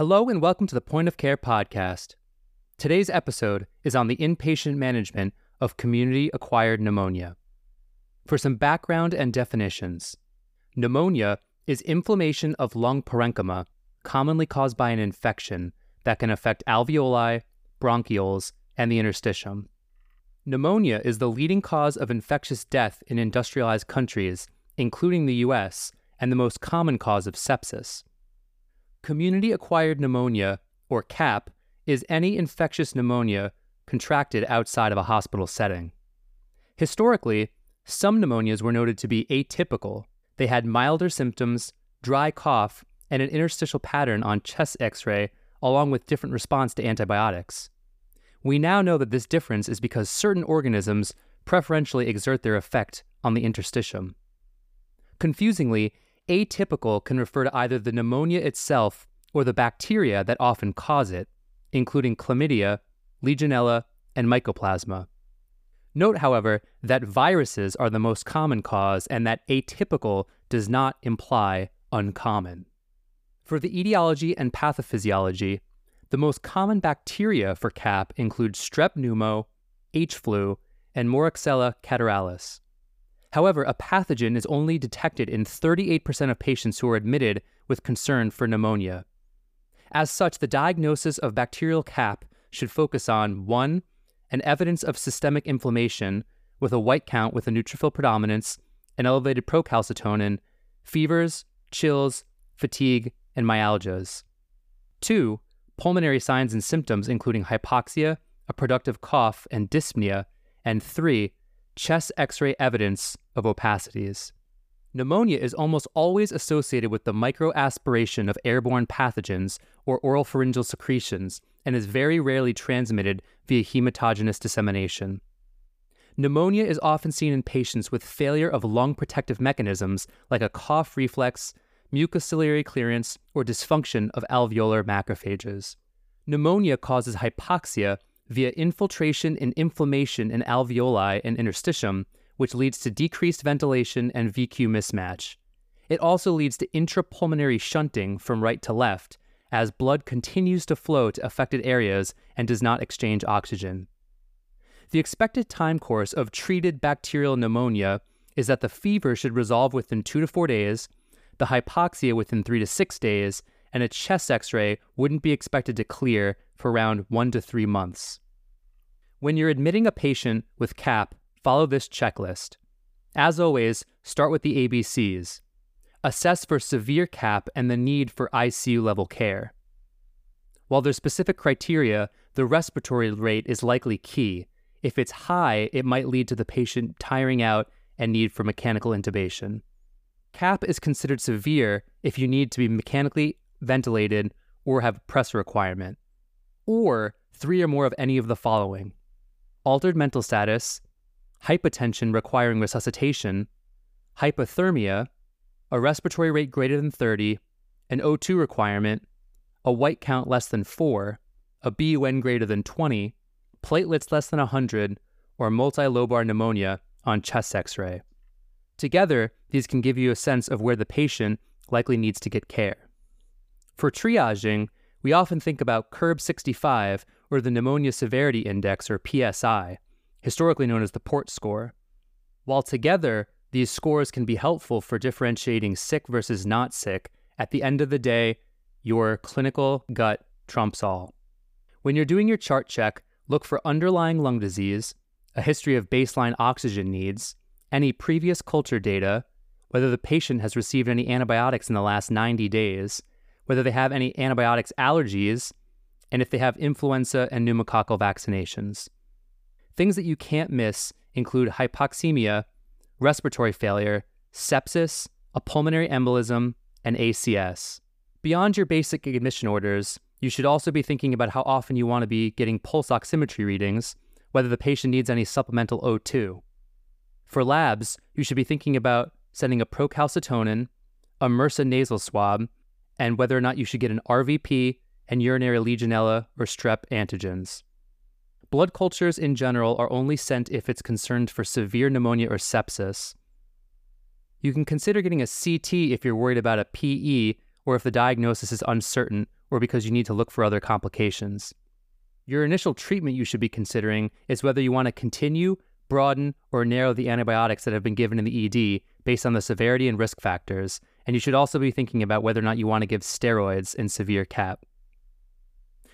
Hello and welcome to the Point of Care podcast. Today's episode is on the inpatient management of community acquired pneumonia. For some background and definitions, pneumonia is inflammation of lung parenchyma, commonly caused by an infection that can affect alveoli, bronchioles, and the interstitium. Pneumonia is the leading cause of infectious death in industrialized countries, including the US, and the most common cause of sepsis. Community acquired pneumonia, or CAP, is any infectious pneumonia contracted outside of a hospital setting. Historically, some pneumonias were noted to be atypical. They had milder symptoms, dry cough, and an interstitial pattern on chest x ray, along with different response to antibiotics. We now know that this difference is because certain organisms preferentially exert their effect on the interstitium. Confusingly, atypical can refer to either the pneumonia itself or the bacteria that often cause it, including chlamydia, legionella, and mycoplasma. Note, however, that viruses are the most common cause and that atypical does not imply uncommon. For the etiology and pathophysiology, the most common bacteria for CAP include strep pneumo, H. flu, and Moraxella catarrhalis. However, a pathogen is only detected in 38% of patients who are admitted with concern for pneumonia. As such, the diagnosis of bacterial CAP should focus on 1. An evidence of systemic inflammation with a white count with a neutrophil predominance, an elevated procalcitonin, fevers, chills, fatigue, and myalgias. 2. Pulmonary signs and symptoms including hypoxia, a productive cough, and dyspnea. And 3 chest x ray evidence of opacities. Pneumonia is almost always associated with the microaspiration of airborne pathogens or oral pharyngeal secretions and is very rarely transmitted via hematogenous dissemination. Pneumonia is often seen in patients with failure of lung protective mechanisms like a cough reflex, mucociliary clearance, or dysfunction of alveolar macrophages. Pneumonia causes hypoxia via infiltration and inflammation in alveoli and interstitium, which leads to decreased ventilation and VQ mismatch. It also leads to intrapulmonary shunting from right to left as blood continues to flow to affected areas and does not exchange oxygen. The expected time course of treated bacterial pneumonia is that the fever should resolve within two to four days, the hypoxia within three to six days, and a chest x ray wouldn't be expected to clear for around one to three months. When you're admitting a patient with CAP, follow this checklist. As always, start with the ABCs. Assess for severe CAP and the need for ICU level care. While there's specific criteria, the respiratory rate is likely key. If it's high, it might lead to the patient tiring out and need for mechanical intubation. CAP is considered severe if you need to be mechanically ventilated or have pressor requirement, or three or more of any of the following altered mental status, hypotension requiring resuscitation, hypothermia, a respiratory rate greater than 30, an O2 requirement, a white count less than 4, a BUN greater than 20, platelets less than 100, or multilobar pneumonia on chest x ray. Together, these can give you a sense of where the patient likely needs to get care. For triaging, we often think about CURB 65 or the Pneumonia Severity Index or PSI, historically known as the PORT score. While together, these scores can be helpful for differentiating sick versus not sick, at the end of the day, your clinical gut trumps all. When you're doing your chart check, look for underlying lung disease, a history of baseline oxygen needs, any previous culture data, whether the patient has received any antibiotics in the last 90 days, whether they have any antibiotics allergies, and if they have influenza and pneumococcal vaccinations. Things that you can't miss include hypoxemia, respiratory failure, sepsis, a pulmonary embolism, and ACS. Beyond your basic admission orders, you should also be thinking about how often you want to be getting pulse oximetry readings, whether the patient needs any supplemental O2. For labs, you should be thinking about sending a procalcitonin, a MRSA nasal swab, and whether or not you should get an RVP and urinary Legionella or strep antigens. Blood cultures in general are only sent if it's concerned for severe pneumonia or sepsis. You can consider getting a CT if you're worried about a PE or if the diagnosis is uncertain, or because you need to look for other complications. Your initial treatment you should be considering is whether you want to continue, broaden, or narrow the antibiotics that have been given in the ED based on the severity and risk factors, and you should also be thinking about whether or not you want to give steroids in severe CAP.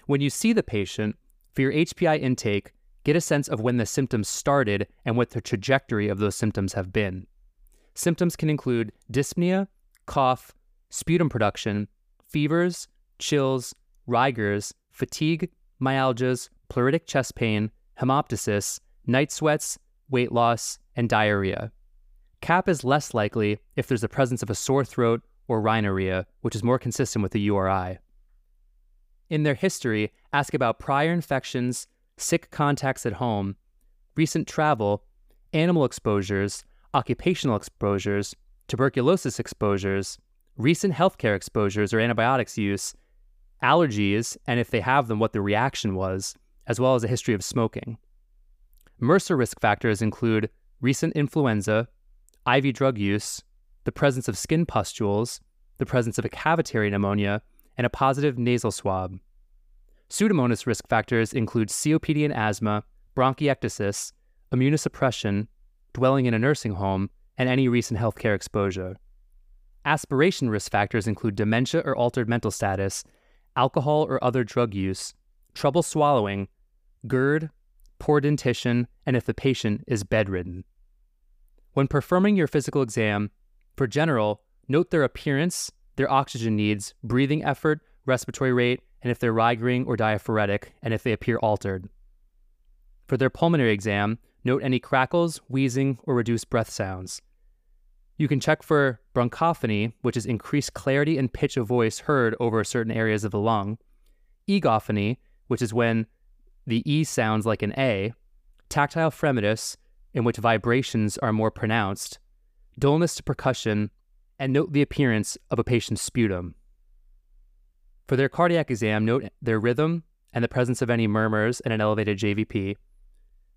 When you see the patient, for your HPI intake, get a sense of when the symptoms started and what the trajectory of those symptoms have been. Symptoms can include dyspnea, cough, sputum production, fevers, chills, rigors, fatigue, myalgias, pleuritic chest pain, hemoptysis, night sweats, weight loss, and diarrhea. CAP is less likely if there's the presence of a sore throat or rhinorrhea, which is more consistent with the URI. In their history, ask about prior infections, sick contacts at home, recent travel, animal exposures, occupational exposures, tuberculosis exposures, recent healthcare exposures or antibiotics use, allergies, and if they have them, what the reaction was, as well as a history of smoking. MRSA risk factors include recent influenza, IV drug use, the presence of skin pustules, the presence of a cavitary pneumonia, and a positive nasal swab. Pseudomonas risk factors include COPD and asthma, bronchiectasis, immunosuppression, dwelling in a nursing home, and any recent healthcare exposure. Aspiration risk factors include dementia or altered mental status, alcohol or other drug use, trouble swallowing, GERD, poor dentition, and if the patient is bedridden. When performing your physical exam, for general, note their appearance, their oxygen needs, breathing effort, respiratory rate, and if they're rigoring or diaphoretic, and if they appear altered. For their pulmonary exam, note any crackles, wheezing, or reduced breath sounds. You can check for bronchophony, which is increased clarity and pitch of voice heard over certain areas of the lung, egophony, which is when the E sounds like an A, tactile fremitus, in which vibrations are more pronounced, dullness to percussion, and note the appearance of a patient's sputum. For their cardiac exam, note their rhythm and the presence of any murmurs and an elevated JVP.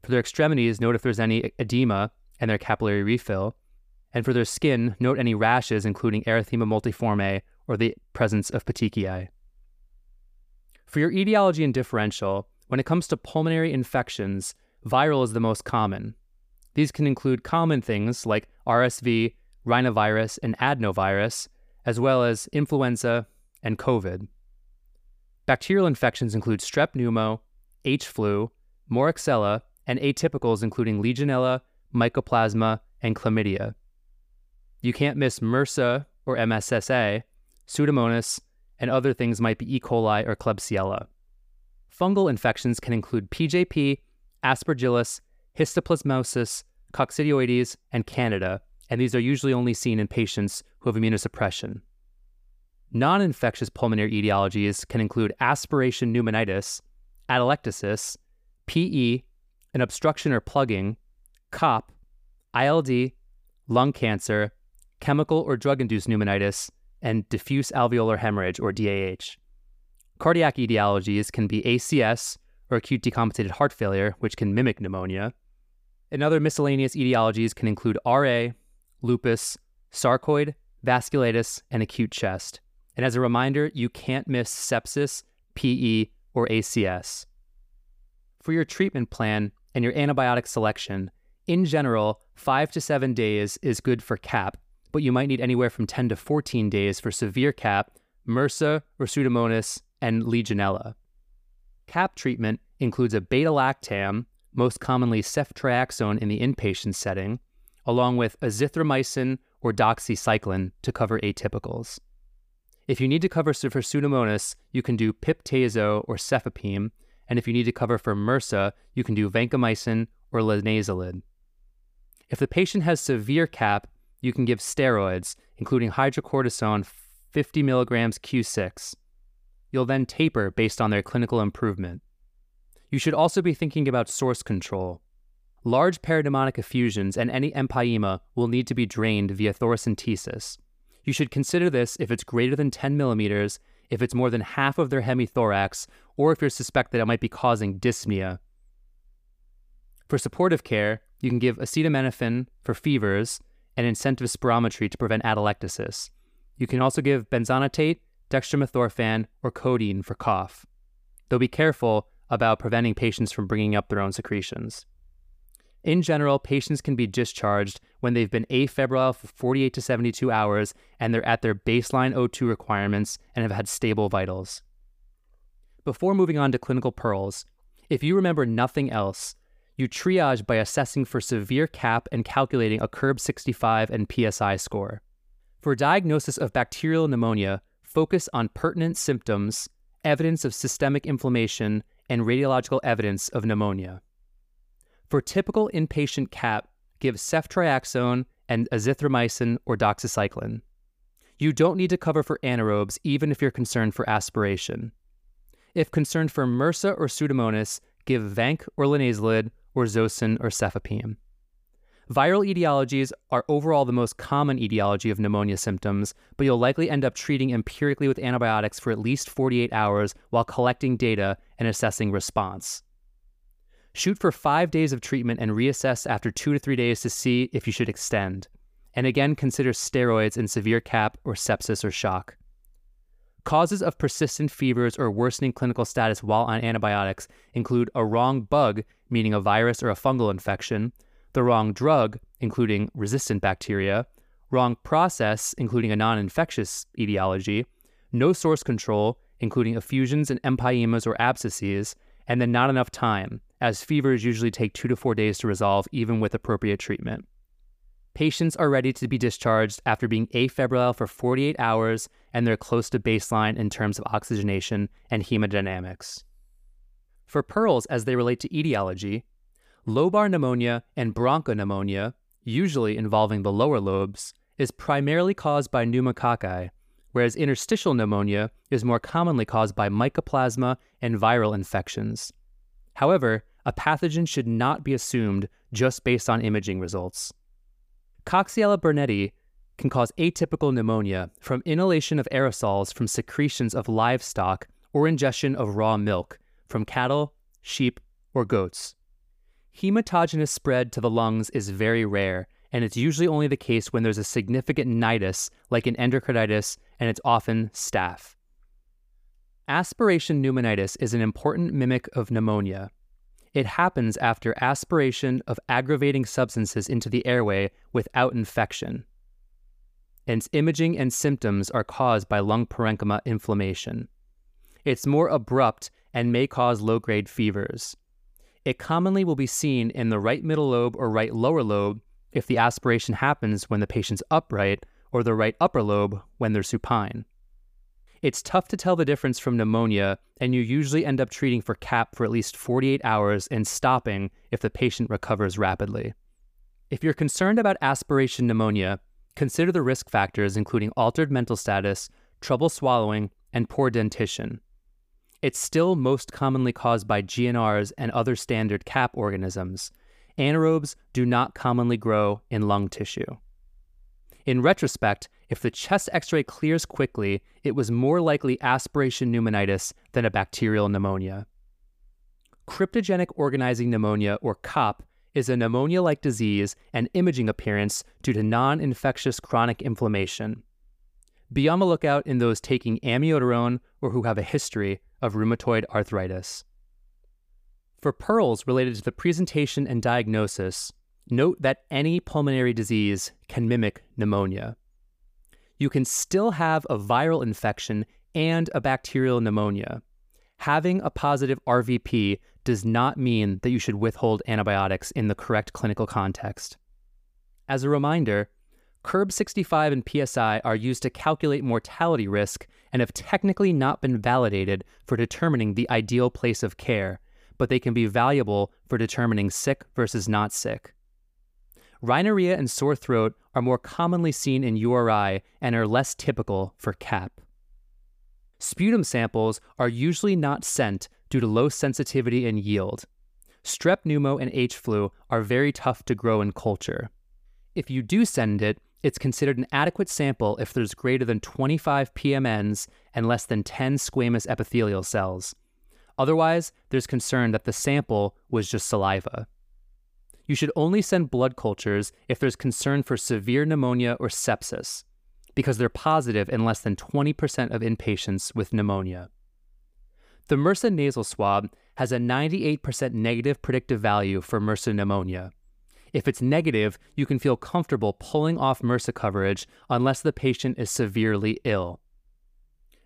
For their extremities, note if there's any edema and their capillary refill. And for their skin, note any rashes, including erythema multiforme or the presence of petechiae. For your etiology and differential, when it comes to pulmonary infections, viral is the most common, these can include common things like RSV, rhinovirus, and adenovirus, as well as influenza and COVID. Bacterial infections include strep pneumo, H flu, Moraxella, and atypicals including Legionella, Mycoplasma, and Chlamydia. You can't miss MRSA or MSSA, Pseudomonas, and other things might be E. coli or Klebsiella. Fungal infections can include PJP, Aspergillus, histoplasmosis, coccidioides, and Candida, and these are usually only seen in patients who have immunosuppression. Non infectious pulmonary etiologies can include aspiration pneumonitis, atelectasis, PE, an obstruction or plugging, COP, ILD, lung cancer, chemical or drug induced pneumonitis, and diffuse alveolar hemorrhage or DAH. Cardiac etiologies can be ACS or acute decompensated heart failure, which can mimic pneumonia, and other miscellaneous etiologies can include RA, lupus, sarcoid, vasculitis, and acute chest. And as a reminder, you can't miss sepsis, PE, or ACS. For your treatment plan and your antibiotic selection, in general, 5 to 7 days is good for CAP, but you might need anywhere from 10 to 14 days for severe CAP, MRSA or Pseudomonas, and Legionella. CAP treatment includes a beta lactam, most commonly ceftriaxone in the inpatient setting, along with azithromycin or doxycycline to cover atypicals. If you need to cover for Pseudomonas, you can do pip/tazo or cefepime, and if you need to cover for MRSA, you can do vancomycin or linezolid. If the patient has severe CAP, you can give steroids, including hydrocortisone 50 milligrams Q6. You'll then taper based on their clinical improvement. You should also be thinking about source control. Large parapneumonic effusions and any empyema will need to be drained via thoracentesis. You should consider this if it's greater than 10 millimeters, if it's more than half of their hemithorax, or if you suspect that it might be causing dyspnea. For supportive care, you can give acetaminophen for fevers and incentive spirometry to prevent atelectasis. You can also give benzonatate dextromethorphan, or codeine for cough. Though be careful about preventing patients from bringing up their own secretions. In general, patients can be discharged when they've been afebrile for 48 to 72 hours and they're at their baseline O2 requirements and have had stable vitals. Before moving on to clinical pearls, if you remember nothing else, you triage by assessing for severe CAP and calculating a CURB 65 and PSI score. For diagnosis of bacterial pneumonia, focus on pertinent symptoms, evidence of systemic inflammation, and radiological evidence of pneumonia. For typical inpatient CAP, give ceftriaxone and azithromycin or doxycycline. You don't need to cover for anaerobes even if you're concerned for aspiration. If concerned for MRSA or Pseudomonas, give Vanc or linezolid or Zosyn or cefepime. Viral etiologies are overall the most common etiology of pneumonia symptoms, but you'll likely end up treating empirically with antibiotics for at least 48 hours while collecting data and assessing response. Shoot for five days of treatment and reassess after two to three days to see if you should extend. And again, consider steroids in severe CAP or sepsis or shock. Causes of persistent fevers or worsening clinical status while on antibiotics include a wrong bug, meaning a virus or a fungal infection, the wrong drug, including resistant bacteria, wrong process, including a non infectious etiology, no source control, including effusions and empyemas or abscesses, and then not enough time, as fevers usually take two to four days to resolve, even with appropriate treatment. Patients are ready to be discharged after being afebrile for 48 hours and they're close to baseline in terms of oxygenation and hemodynamics. For pearls as they relate to etiology, lobar pneumonia and bronchopneumonia, usually involving the lower lobes, is primarily caused by pneumococci, whereas interstitial pneumonia is more commonly caused by mycoplasma and viral infections. However, a pathogen should not be assumed just based on imaging results. Coxiella burnetii can cause atypical pneumonia from inhalation of aerosols from secretions of livestock or ingestion of raw milk from cattle, sheep, or goats. Hematogenous spread to the lungs is very rare, and it's usually only the case when there's a significant nidus, like an endocarditis, and it's often staph. Aspiration pneumonitis is an important mimic of pneumonia. It happens after aspiration of aggravating substances into the airway without infection. And imaging and symptoms are caused by lung parenchyma inflammation. It's more abrupt and may cause low grade fevers. It commonly will be seen in the right middle lobe or right lower lobe if the aspiration happens when the patient's upright, or the right upper lobe when they're supine. It's tough to tell the difference from pneumonia, and you usually end up treating for CAP for at least 48 hours and stopping if the patient recovers rapidly. If you're concerned about aspiration pneumonia, consider the risk factors including altered mental status, trouble swallowing, and poor dentition. It's still most commonly caused by GNRs and other standard CAP organisms. Anaerobes do not commonly grow in lung tissue. In retrospect, if the chest x ray clears quickly, it was more likely aspiration pneumonitis than a bacterial pneumonia. Cryptogenic organizing pneumonia, or COP, is a pneumonia like disease and imaging appearance due to non infectious chronic inflammation. Be on the lookout in those taking amiodarone or who have a history of rheumatoid arthritis. For pearls related to the presentation and diagnosis, Note that any pulmonary disease can mimic pneumonia. You can still have a viral infection and a bacterial pneumonia. Having a positive RVP does not mean that you should withhold antibiotics in the correct clinical context. As a reminder, CURB 65 and PSI are used to calculate mortality risk and have technically not been validated for determining the ideal place of care, but they can be valuable for determining sick versus not sick. Rhinorrhea and sore throat are more commonly seen in URI and are less typical for CAP. Sputum samples are usually not sent due to low sensitivity and yield. Strep pneumo and H flu are very tough to grow in culture. If you do send it, it's considered an adequate sample if there's greater than 25 PMNs and less than 10 squamous epithelial cells. Otherwise, there's concern that the sample was just saliva. You should only send blood cultures if there's concern for severe pneumonia or sepsis, because they're positive in less than 20% of inpatients with pneumonia. The MRSA nasal swab has a 98% negative predictive value for MRSA pneumonia. If it's negative, you can feel comfortable pulling off MRSA coverage unless the patient is severely ill.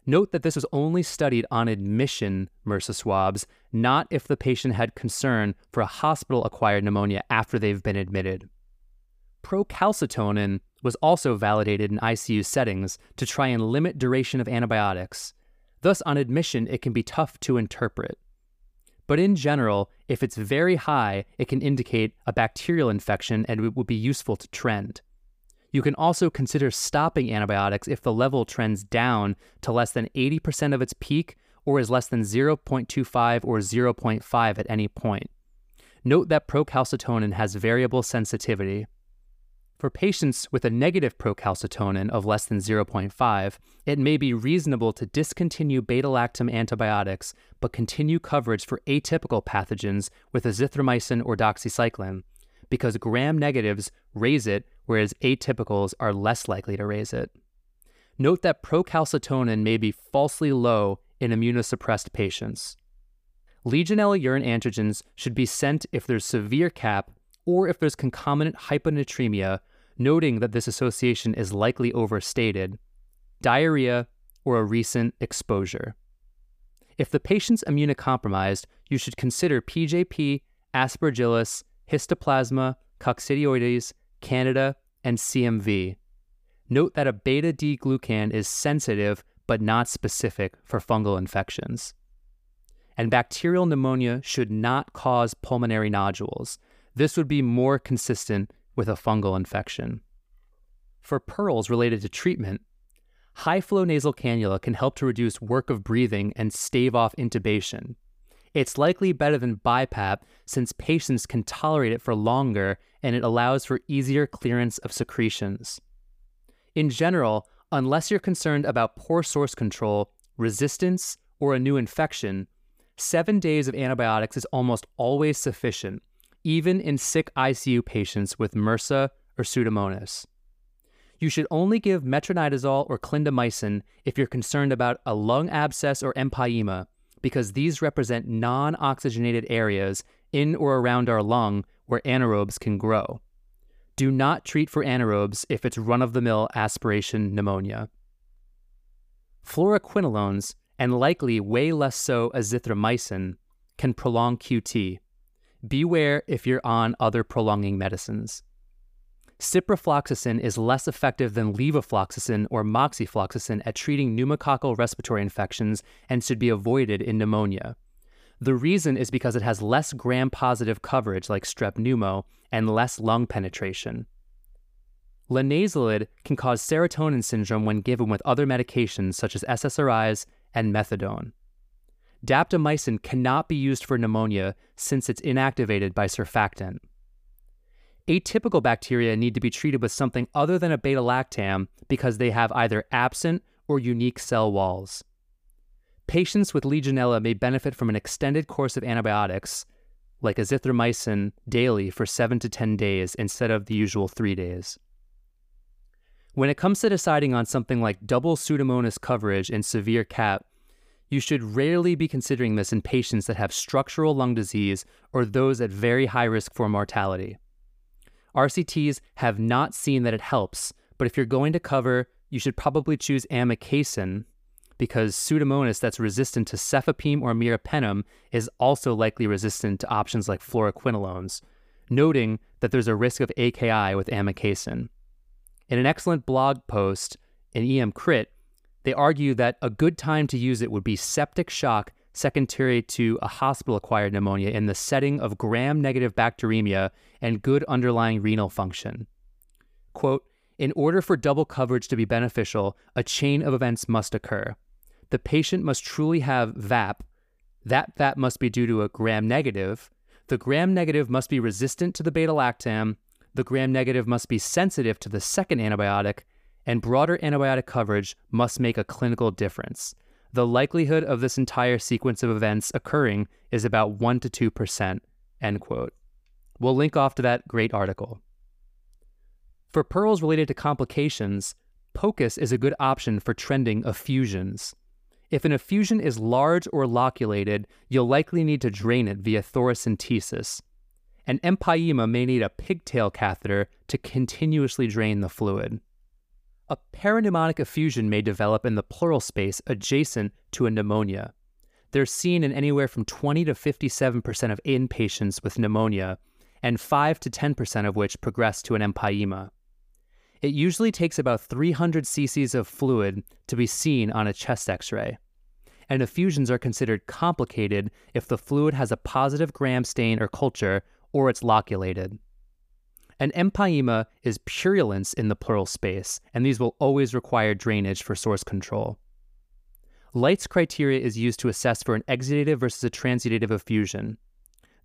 Note that this was only studied on admission MRSA swabs, not if the patient had concern for a hospital acquired pneumonia after they've been admitted. Procalcitonin was also validated in ICU settings to try and limit duration of antibiotics. Thus, on admission, it can be tough to interpret. But in general, if it's very high, it can indicate a bacterial infection and it would be useful to trend. You can also consider stopping antibiotics if the level trends down to less than 80% of its peak or is less than 0.25 or 0.5 at any point. Note that procalcitonin has variable sensitivity. For patients with a negative procalcitonin of less than 0.5, it may be reasonable to discontinue beta lactam antibiotics but continue coverage for atypical pathogens with azithromycin or doxycycline, because gram negatives raise it, whereas atypicals are less likely to raise it. Note that procalcitonin may be falsely low in immunosuppressed patients. Legionella urine antigens should be sent if there's severe CAP or if there's concomitant hyponatremia noting that this association is likely overstated, diarrhea, or a recent exposure. If the patient's immunocompromised, you should consider PJP, aspergillus, histoplasma, coccidioides, candida, and CMV. Note that a beta D glucan is sensitive but not specific for fungal infections. And bacterial pneumonia should not cause pulmonary nodules. This would be more consistent with a fungal infection. For pearls related to treatment, high flow nasal cannula can help to reduce work of breathing and stave off intubation. It's likely better than BiPAP since patients can tolerate it for longer and it allows for easier clearance of secretions. In general, unless you're concerned about poor source control, resistance, or a new infection, seven days of antibiotics is almost always sufficient even in sick ICU patients with MRSA or Pseudomonas. You should only give metronidazole or clindamycin if you're concerned about a lung abscess or empyema, because these represent non oxygenated areas in or around our lung where anaerobes can grow. Do not treat for anaerobes if it's run of the mill aspiration pneumonia. Fluoroquinolones, and likely way less so azithromycin, can prolong QT, beware if you're on other prolonging medicines. Ciprofloxacin is less effective than levofloxacin or moxifloxacin at treating pneumococcal respiratory infections and should be avoided in pneumonia. The reason is because it has less gram positive coverage like strep pneumo and less lung penetration. Linezolid can cause serotonin syndrome when given with other medications such as SSRIs and methadone. Daptomycin cannot be used for pneumonia since it's inactivated by surfactant. Atypical bacteria need to be treated with something other than a beta lactam because they have either absent or unique cell walls. Patients with Legionella may benefit from an extended course of antibiotics, like azithromycin, daily for 7 to 10 days instead of the usual 3 days. When it comes to deciding on something like double Pseudomonas coverage in severe CAP, you should rarely be considering this in patients that have structural lung disease or those at very high risk for mortality. RCTs have not seen that it helps, but if you're going to cover, you should probably choose amikacin because Pseudomonas that's resistant to cefepime or meropenem is also likely resistant to options like fluoroquinolones, noting that there's a risk of AKI with amikacin. In an excellent blog post in EMCrit, they argue that a good time to use it would be septic shock secondary to a hospital acquired pneumonia in the setting of gram negative bacteremia and good underlying renal function. Quote, in order for double coverage to be beneficial, a chain of events must occur. The patient must truly have VAP. That VAP must be due to a gram negative. The gram negative must be resistant to the beta lactam. The gram negative must be sensitive to the second antibiotic, and broader antibiotic coverage must make a clinical difference. The likelihood of this entire sequence of events occurring is about 1 to 2%, end quote. We'll link off to that great article. For pearls related to complications, POCUS is a good option for trending effusions. If an effusion is large or loculated, you'll likely need to drain it via thoracentesis. An empyema may need a pigtail catheter to continuously drain the fluid. A parapneumonic effusion may develop in the pleural space adjacent to a pneumonia. They're seen in anywhere from 20 to 57% of inpatients with pneumonia, and 5 to 10% of which progress to an empyema. It usually takes about 300 cc's of fluid to be seen on a chest x ray. And effusions are considered complicated if the fluid has a positive gram stain or culture or it's loculated. An empyema is purulence in the pleural space, and these will always require drainage for source control. Light's criteria is used to assess for an exudative versus a transudative effusion.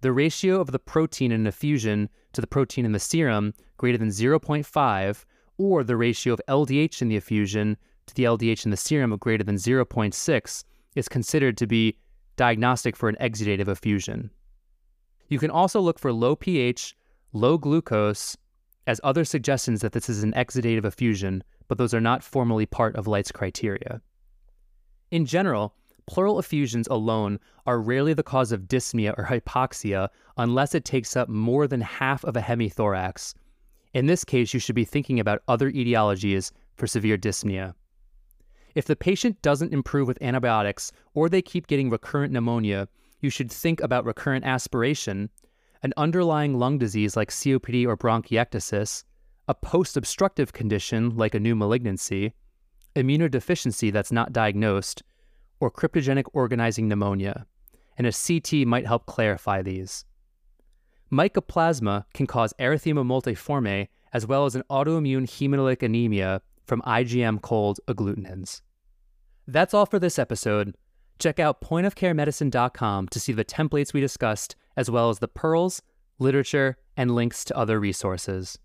The ratio of the protein in an effusion to the protein in the serum greater than 0.5, or the ratio of LDH in the effusion to the LDH in the serum of greater than 0.6 is considered to be diagnostic for an exudative effusion. You can also look for low pH, low glucose as other suggestions that this is an exudative effusion, but those are not formally part of Light's criteria. In general, pleural effusions alone are rarely the cause of dyspnea or hypoxia unless it takes up more than half of a hemithorax. In this case, you should be thinking about other etiologies for severe dyspnea. If the patient doesn't improve with antibiotics or they keep getting recurrent pneumonia, you should think about recurrent aspiration, an underlying lung disease like COPD or bronchiectasis, a post obstructive condition like a new malignancy, immunodeficiency that's not diagnosed, or cryptogenic organizing pneumonia, and a CT might help clarify these. Mycoplasma can cause erythema multiforme as well as an autoimmune hemolytic anemia from IgM cold agglutinins. That's all for this episode. Check out pointofcaremedicine.com to see the templates we discussed, as well as the pearls, literature, and links to other resources.